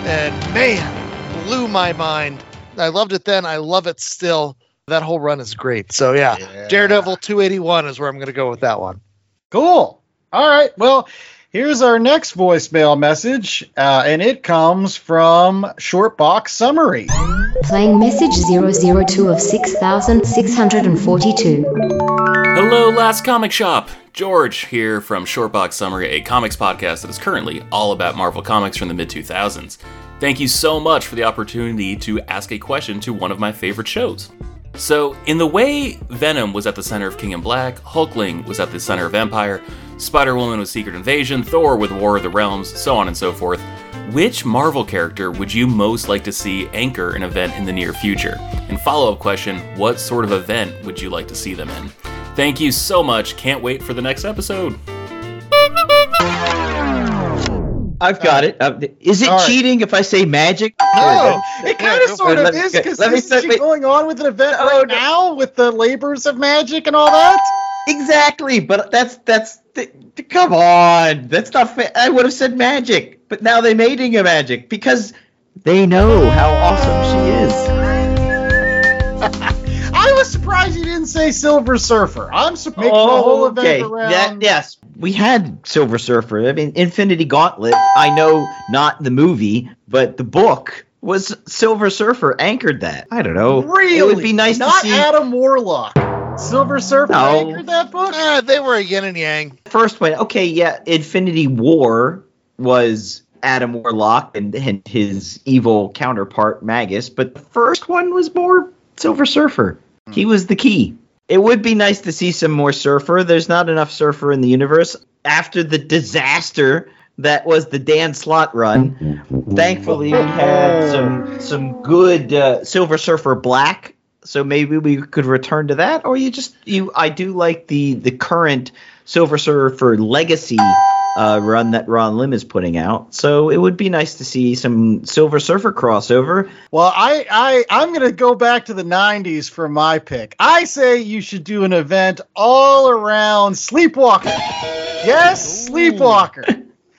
And man, blew my mind. I loved it then. I love it still. That whole run is great. So yeah, Daredevil 281 is where I'm going to go with that one. Cool. All right. Well, here's our next voicemail message, uh, and it comes from Shortbox Summary. Playing message 002 of 6642. Hello, Last Comic Shop. George here from Shortbox Summary, a comics podcast that is currently all about Marvel Comics from the mid 2000s. Thank you so much for the opportunity to ask a question to one of my favorite shows. So, in the way Venom was at the center of King in Black, Hulkling was at the center of Empire, Spider Woman with Secret Invasion, Thor with War of the Realms, so on and so forth. Which Marvel character would you most like to see anchor an event in the near future? And follow up question what sort of event would you like to see them in? Thank you so much. Can't wait for the next episode. I've got it. Uh, is it right. cheating if I say Magik? No, it kind of sort of is because let me isn't she going on with an event No, right no. now with the labors of Magik and all that? Exactly, but that's that's th- come on. That's not fair. I would have said Magik, but now they made it a Magik because they know how awesome she is. I was surprised you didn't say Silver Surfer. I'm su- making the whole event Oh, okay. around. That, yes, we had Silver Surfer. I mean, Infinity Gauntlet. I know not the movie, but the book was Silver Surfer anchored that. I don't know. Really? It would be nice Not to see. Adam Warlock. Silver Surfer No. anchored that book? Ah, they were a yin and yang. first one, okay, yeah, Infinity War was Adam Warlock and, and his evil counterpart Magus, but the first one was more Silver Surfer. He was the key. It would be nice to see some more Surfer. There's not enough Surfer in the universe. After the disaster that was the Dan Slott run, thankfully we had some some good uh, Silver Surfer Black. So maybe we could return to that, or you just you. I do like the the current Silver Surfer Legacy uh, run that Ron Lim is putting out. So it would be nice to see some Silver Surfer crossover. Well, I, I, I'm going to go back to the 90s for my pick. I say you should do an event all around Sleepwalker. Yes, Sleepwalker.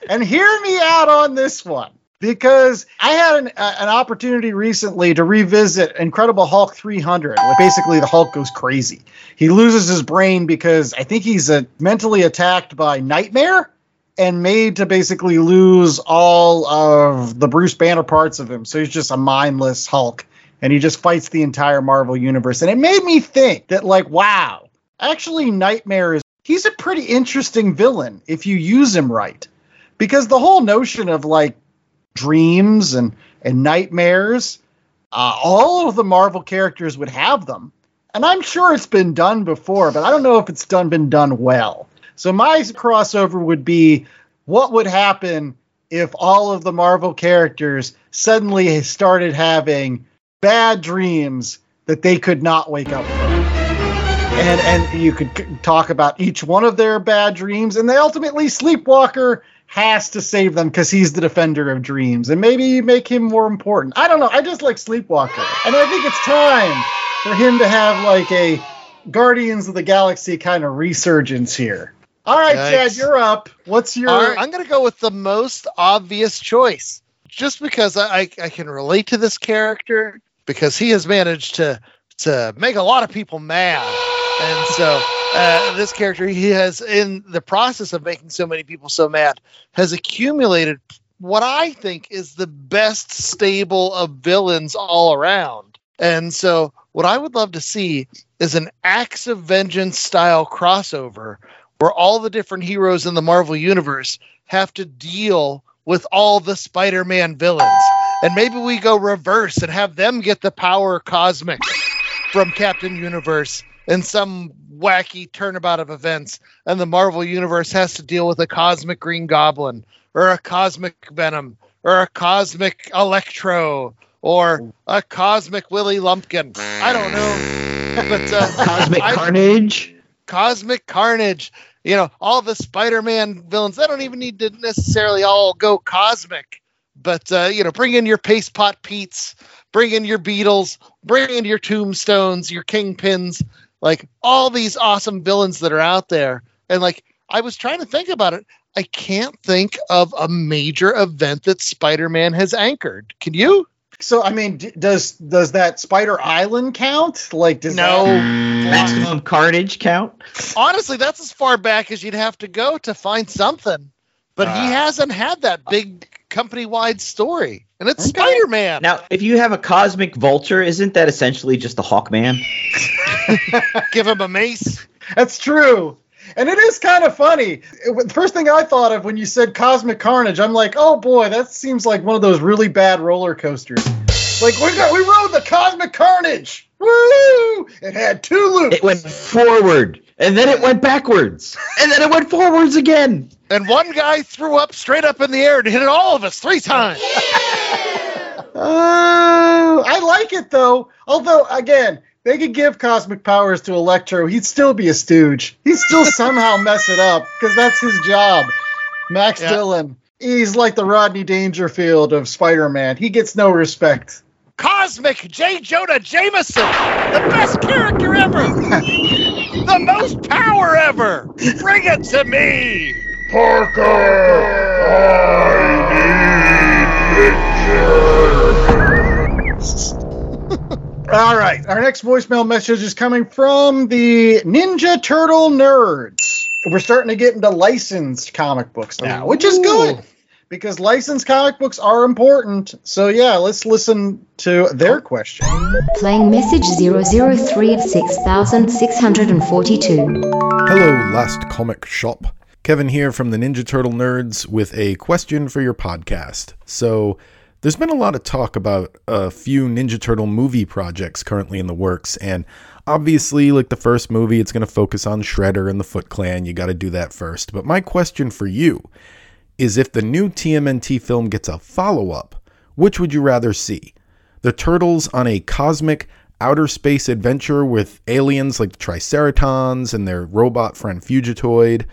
and hear me out on this one. Because I had an, uh, an opportunity recently to revisit Incredible Hulk 300, where basically the Hulk goes crazy. He loses his brain because I think he's uh, mentally attacked by Nightmare and made to basically lose all of the Bruce Banner parts of him. So he's just a mindless Hulk and he just fights the entire Marvel universe. And it made me think that, like, wow, actually, Nightmare is he's a pretty interesting villain if you use him right. Because the whole notion of like dreams and, and nightmares, uh, all of the Marvel characters would have them. And I'm sure it's been done before, but I don't know if it's done been done well. So my crossover would be what would happen if all of the Marvel characters suddenly started having bad dreams that they could not wake up from. And and you could talk about each one of their bad dreams and they ultimately Sleepwalker has to save them because he's the defender of dreams and maybe make him more important. I don't know. I just like Sleepwalker. And I think it's time for him to have like a Guardians of the Galaxy kind of resurgence here. All right, Yikes. Chad, you're up. What's your right, I'm going to go with the most obvious choice, just because I, I, I can relate to this character because he has managed to to make a lot of people mad, and so uh, this character he has in the process of making so many people so mad has accumulated what I think is the best stable of villains all around, and so what I would love to see is an Acts of Vengeance style crossover where all the different heroes in the Marvel universe have to deal with all the Spider-Man villains. And maybe we go reverse and have them get the power cosmic from Captain Universe in some wacky turnabout of events. And the Marvel universe has to deal with a cosmic Green Goblin or a cosmic Venom or a cosmic Electro or a cosmic Willy Lumpkin. I don't know. But uh, Cosmic I- Carnage. Cosmic Carnage. You know, all the Spider-Man villains. They don't even need to necessarily all go cosmic, but uh, you know, bring in your Paste Pot Pete's, bring in your Beetles, bring in your Tombstones, your Kingpins, like all these awesome villains that are out there. And like, I was trying to think about it. I can't think of a major event that Spider-Man has anchored. Can you? So I mean, d- does does that Spider Island count? Like, does No. that- Maximum Carnage count. Honestly, that's as far back as you'd have to go to find something. But he Ah. hasn't had that big company-wide story, and it's Spider-Man. Now, if you have a cosmic vulture, isn't that essentially just a Hawkman? Give him a mace. That's true. And it is kind of funny. It- the first thing I thought of when you said Cosmic Carnage, I'm like, oh boy, that seems like one of those really bad roller coasters. Like we got, we rode the Cosmic Carnage. Woo! It had two loops. It went forward, and then it went backwards, and then it went forwards again. And one guy threw up straight up in the air and hit all of us three times. Yeah! Oh, I like it though. Although, again, they could give cosmic powers to Electro, he'd still be a stooge. He'd still somehow mess it up because that's his job. Max Yeah. Dillon, he's like the Rodney Dangerfield of Spider-Man. He gets no respect. Cosmic J. Jonah Jameson, the best character ever, the most power ever. Bring it to me. All right, our next voicemail message is coming from the Ninja Turtle Nerds. We're starting to get into licensed comic books now, which is good because licensed comic books are important. So, yeah, let's listen to their question. Playing message 003 of 6642. Hello, Last Comic Shop. Kevin here from the Ninja Turtle Nerds with a question for your podcast. So, there's been a lot of talk about a few Ninja Turtle movie projects currently in the works, and obviously, like the first movie, it's going to focus on Shredder and the Foot Clan. You got to do that first. But my question for you is if the new TMNT film gets a follow up, which would you rather see? The Turtles on a cosmic outer space adventure with aliens like the Triceratons and their robot friend Fugitoid,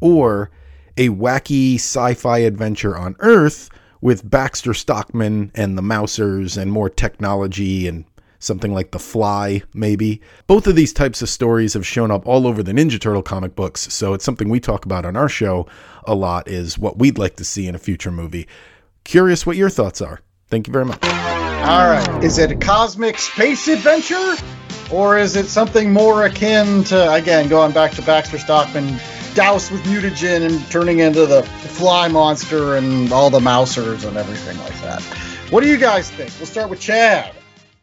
or a wacky sci fi adventure on Earth with Baxter Stockman and the Mousers and more technology and something like The Fly, maybe. Both of these types of stories have shown up all over the Ninja Turtle comic books, so it's something we talk about on our show a lot is what we'd like to see in a future movie. Curious what your thoughts are. Thank you very much. All right, is it a cosmic space adventure? Or is it something more akin to, again, going back to Baxter Stockman, doused with mutagen and turning into the fly monster and all the mousers and everything like that? What do you guys think? We'll start with Chad.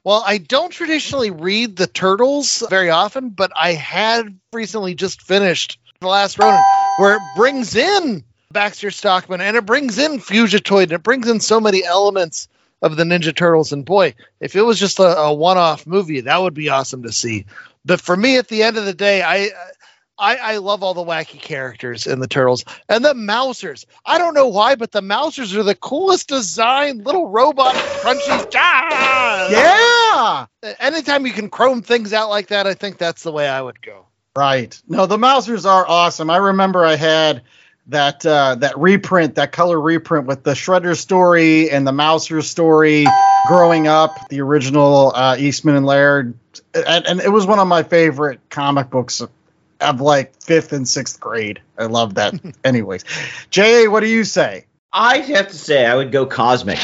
Well, I don't traditionally read the Turtles very often, but I had recently just finished The Last Ronin, where it brings in Baxter Stockman and it brings in Fugitoid and it brings in so many elements of the Ninja Turtles. And boy, if it was just a, a one off movie, that would be awesome to see. But for me, at the end of the day, I. I, I love all the wacky characters in the Turtles and the Mousers. I don't know why, but the Mousers are the coolest design little robot crunchies. Ah! Yeah! Anytime you can chrome things out like that, I think that's the way I would go. Right. No, the Mousers are awesome. I remember I had that uh, that reprint, that color reprint with the Shredder story and the Mouser story growing up, the original uh, Eastman and Laird, and, and it was one of my favorite comic books of, of like fifth and sixth grade. I love that. Anyways, Jay, what do you say? I have to say, I would go cosmic.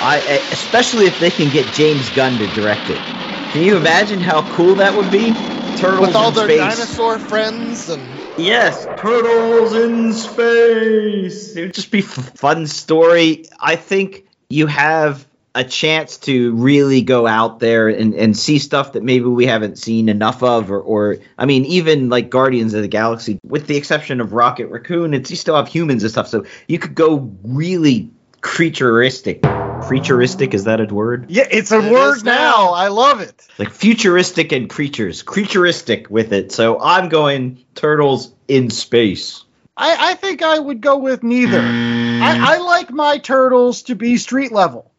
I, especially if they can get James Gunn to direct it. Can you imagine how cool that would be? Turtles With all in their space. dinosaur friends and Yes, turtles in space. It would just be fun story. I think you have a chance to really go out there and, and see stuff that maybe we haven't seen enough of, or, or I mean, even like Guardians of the Galaxy, with the exception of Rocket Raccoon, it's you still have humans and stuff. So you could go really creaturistic. Creaturistic is that a word? Yeah, it's a It word now. now. I love it. Like futuristic and creatures, creaturistic with it. So I'm going turtles in space. I, I think I would go with neither. I, I like my turtles to be street level.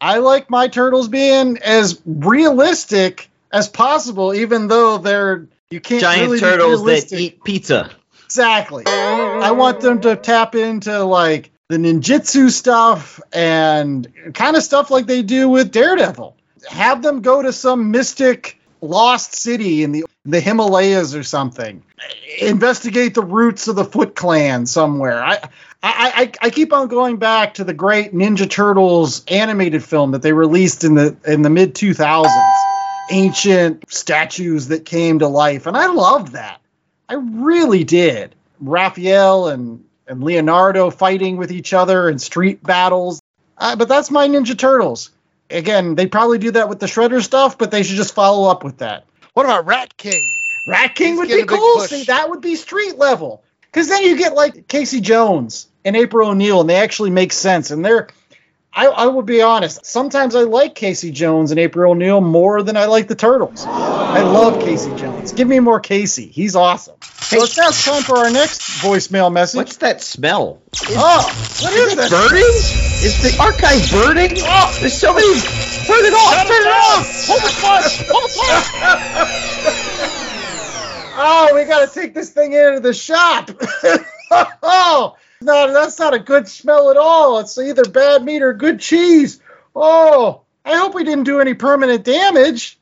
I like my turtles being as realistic as possible, even though they're you can't Giant really be turtles that eat pizza. Exactly. I want them to tap into like the ninjutsu stuff and kind of stuff like they do with Daredevil. Have them go to some mystic lost city in the the Himalayas or something. Investigate the roots of the Foot Clan somewhere. I I, I, I keep on going back to the great Ninja Turtles animated film that they released in the in the mid 2000s. Ancient statues that came to life, and I loved that. I really did. Raphael and, and Leonardo fighting with each other in street battles. Uh, but that's my Ninja Turtles. Again, they probably do that with the Shredder stuff, but they should just follow up with that. what about Rat King? Rat King He's would be cool. See, that would be street level. Because then you get like Casey Jones and April O'Neil, and they actually make sense. And they're I, I will be honest. Sometimes I like Casey Jones and April O'Neil more than I like the Turtles. I love Casey Jones. Give me more Casey. He's awesome. So it's now time for our next voicemail message. What's that smell? Oh, what is that? Burning? Is the archive burning? Oh, There's so many. Turn it off! Turn it off! Hold the flush! Hold the flush! Oh, we got to take this thing into the shop. oh, no, that's not a good smell at all. It's either bad meat or good cheese. Oh, I hope we didn't do any permanent damage.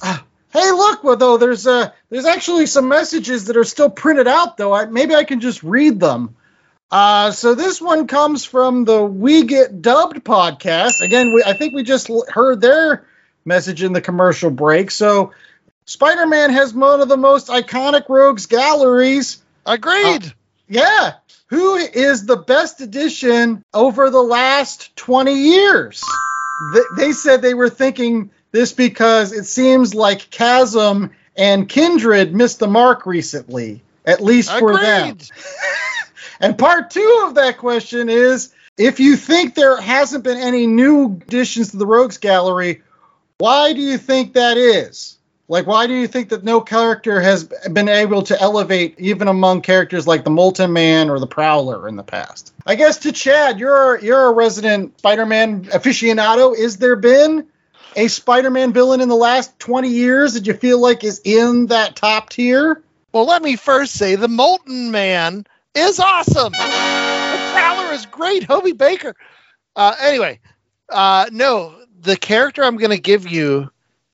Uh, hey, look, well, though there's uh, there's actually some messages that are still printed out, though. I, maybe I can just read them. Uh, so this one comes from the We Get Dubbed podcast. Again, we, I think we just l- heard their message in the commercial break. So Spider-Man has one of the most iconic rogues galleries. Agreed. Yeah. Who is the best edition over the last 20 years? Th- They said they were thinking this because it seems like Chasm and Kindred missed the mark recently, at least for them. Agreed. And part two of that question is if you think there hasn't been any new additions to the Rogues Gallery, why do you think that is? Like, why do you think that no character has been able to elevate even among characters like the Molten Man or the Prowler in the past? I guess to Chad, you're you're a resident Spider-Man aficionado. Is there been a Spider-Man villain in the last 20 years that you feel like is in that top tier? Well, let me first say the Molten Man is awesome. The Prowler is great. Hobie Baker. Uh, anyway, uh, no, the character I'm going to give you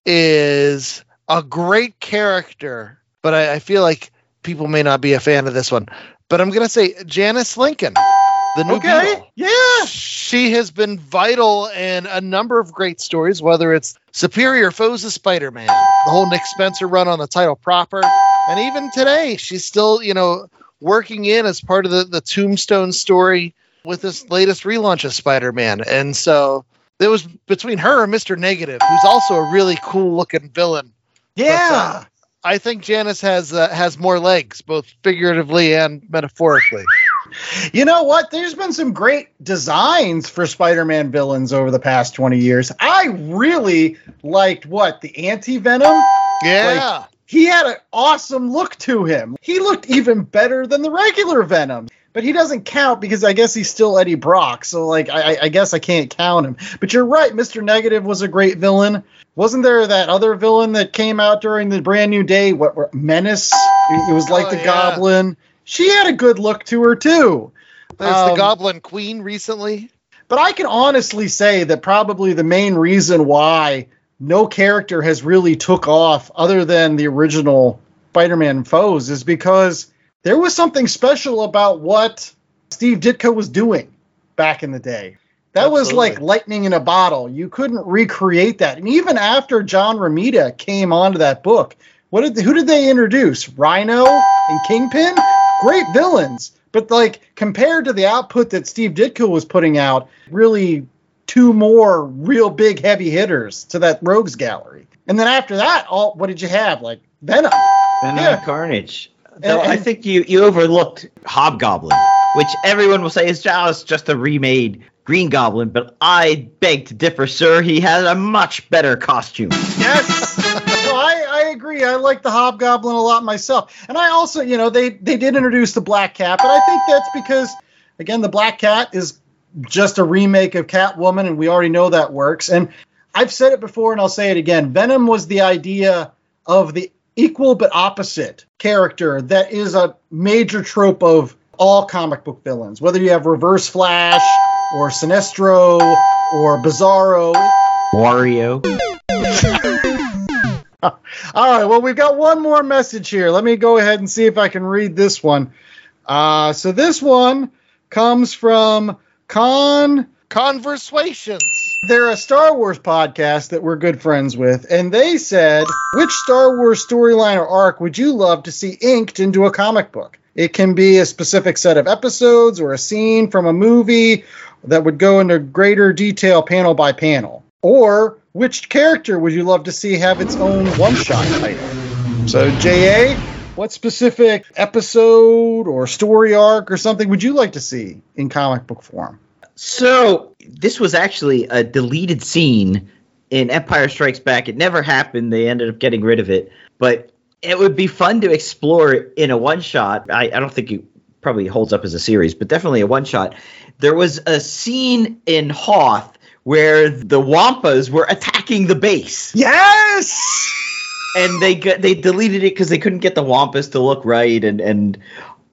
is a great character, but I, I feel like people may not be a fan of this one. But I'm going to say Janice Lincoln, the new Okay. Beetle. Yeah. She has been vital in a number of great stories, whether it's Superior Foes of Spider Man, the whole Nick Spencer run on the title proper, and even today, she's still, you know, working in as part of the, the Tombstone story with this latest relaunch of Spider Man. And so it was between her and Mr. Negative, who's also a really cool looking villain. Yeah. But, uh, I think Janice has uh, has more legs, both figuratively and metaphorically. You know what? There's been some great designs for Spider-Man villains over the past 20 years. I really liked what the anti-venom. Yeah. He had an awesome look to him. He looked even better than the regular Venom. But he doesn't count because I guess he's still Eddie Brock. So like I, I- guess I can't count him. But you're right, Mr. Negative was a great villain. Wasn't there that other villain that came out during the brand new day? What what- Menace? It was like Oh, the yeah. Goblin. She had a good look to her too. There's Um, the Goblin Queen recently. But I can honestly say that probably the main reason why no character has really took off other than the original Spider-Man foes is because there was something special about what Steve Ditko was doing back in the day. That was like lightning in a bottle. You couldn't recreate that. And even after John Romita came onto that book, what did who did they introduce? Rhino and Kingpin? Great villains. But like compared to the output that Steve Ditko was putting out, really two more real big heavy hitters to that rogues gallery. And then after that, all what did you have? Like Venom. Venom Yeah. Carnage. And- Though I think you, you overlooked Hobgoblin, which everyone will say is just, just a remade Green Goblin, but I beg to differ, sir. He has a much better costume. Yes. I, I agree. I like the Hobgoblin a lot myself. And I also, you know, they they did introduce the Black Cat, but I think that's because again, the Black Cat is just a remake of Catwoman, and we already know that works. And I've said it before and I'll say it again. Venom was the idea of the equal but opposite character that is a major trope of all comic book villains, whether you have Reverse Flash or Sinestro or Bizarro. Wario. All right. Well, we've got one more message here. Let me go ahead and see if I can read this one. Uh, so this one comes from Con. ConverSwations. They're a Star Wars podcast that we're good friends with, and they said, which Star Wars storyline or arc would you love to see inked into a comic book? It can be a specific set of episodes or a scene from a movie that would go into greater detail panel by panel. Or which character would you love to see have its own one shot title? So, JA, what specific episode or story arc or something would you like to see in comic book form? So this was actually a deleted scene in Empire Strikes Back. It never happened. They ended up getting rid of it, but it would be fun to explore in a one shot. I, I don't think it probably holds up as a series, but definitely a one shot. There was a scene in Hoth where the Wampas were attacking the base. Yes. And they got, they deleted it because they couldn't get the Wampas to look right, and and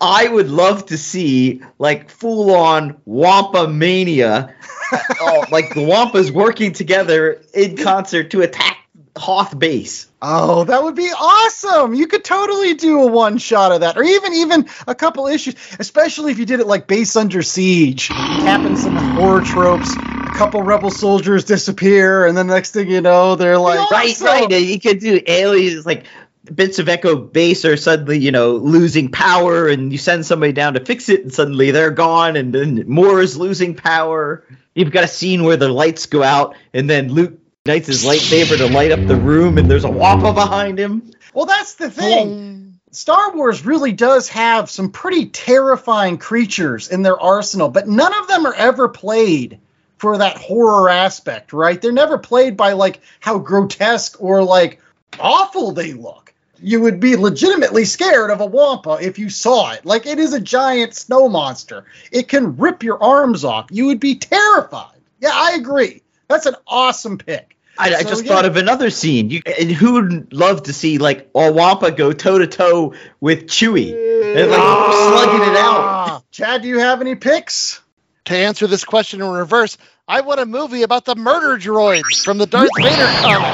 I would love to see like full on Wampa mania, oh, like the Wampas working together in concert to attack Hoth base. Oh, that would be awesome! You could totally do a one shot of that, or even even a couple issues, especially if you did it like Base Under Siege, tapping some horror tropes. A couple rebel soldiers disappear, and then next thing you know, they're like, right, awesome. right. You could do aliens like bits of Echo Base are suddenly, you know, losing power, and you send somebody down to fix it, and suddenly they're gone, and then more is losing power. You've got a scene where the lights go out, and then Luke ignites his lightsaber to light up the room, and there's a Wampa behind him. Well, that's the thing. Hmm. Star Wars really does have some pretty terrifying creatures in their arsenal, but none of them are ever played for that horror aspect, right? They're never played by like how grotesque or like awful they look. You would be legitimately scared of a Wampa if you saw it. Like it is a giant snow monster. It can rip your arms off. You would be terrified. Yeah, I agree. That's an awesome pick. I, I just yeah. thought of another scene. You, and who would love to see like a Wampa go toe to toe with Chewie and like slugging it out? Ah, Chad, do you have any picks? To answer this question in reverse, I want a movie about the murder droids from the Darth Vader comic.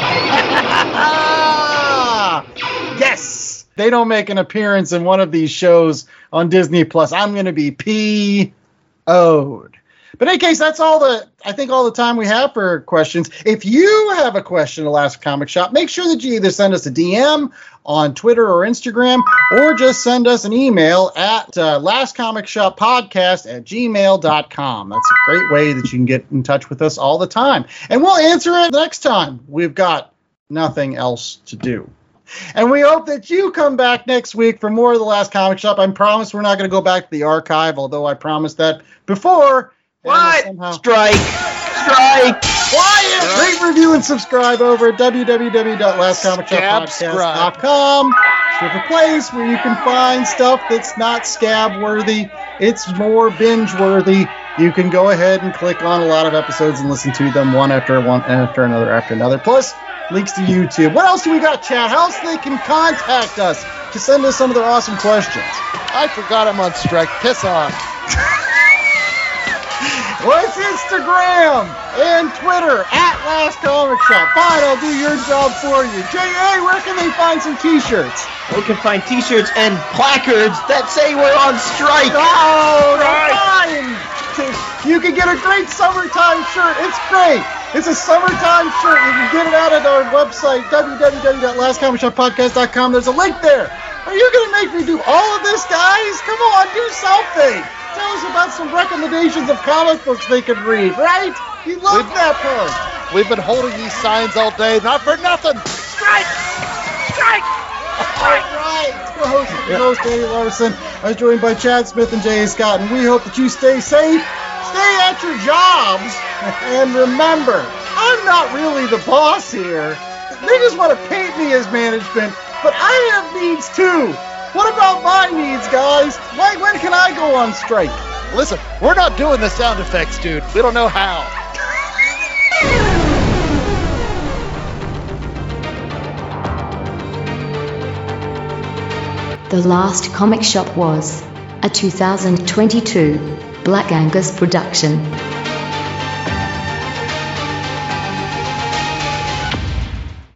Yes. They don't make an appearance in one of these shows on Disney Plus. I'm going to be P O'd. But in any case, that's all the I think all the time we have for questions. If you have a question to Last Comic Shop, make sure that you either send us a DM on Twitter or Instagram, or just send us an email at uh, lastcomicshoppodcast at gmail.com. That's a great way that you can get in touch with us all the time. And we'll answer it next time. We've got nothing else to do. And we hope that you come back next week for more of the Last Comic Shop. I promise we're not going to go back to the archive, although I promised that before. What? Somehow... Strike! Strike! Quiet! Rate, review, and subscribe over at www.lastcomicshoppodcast.com. It's a place where you can find stuff that's not scab worthy. It's more binge worthy. You can go ahead and click on a lot of episodes and listen to them one after one after another after another. Plus, links to YouTube. What else do we got, Chad? How else they can contact us to send us some of their awesome questions? I forgot I'm on strike. Piss off. Well, it's Instagram and Twitter at Last Comic Shop. Fine, I'll do your job for you. J.A., where can they find some t-shirts? We can find T-shirts and placards that say we're on strike. Oh, fine! You can get a great summertime shirt. It's great. It's a summertime shirt. You can get it out at our website, www.lastcomicshoppodcast.com. There's a link there. Are you going to make me do all of this, guys? Come on, do something. Tell us about some recommendations of comic books they can read, right? You love that part. We've been holding these signs all day, not for nothing. Strike! Strike! All right. Co-host, your host, Andy Larson. I was joined by Chad Smith and Jay Scott, and we hope that you stay safe, stay at your jobs, and remember, I'm not really the boss here. They just want to paint me as management, but I have needs too. What about my needs, guys? Why, when can I go on strike? Listen, we're not doing the sound effects, dude. We don't know how. The Last Comic Shop was a 2022 Black Angus production.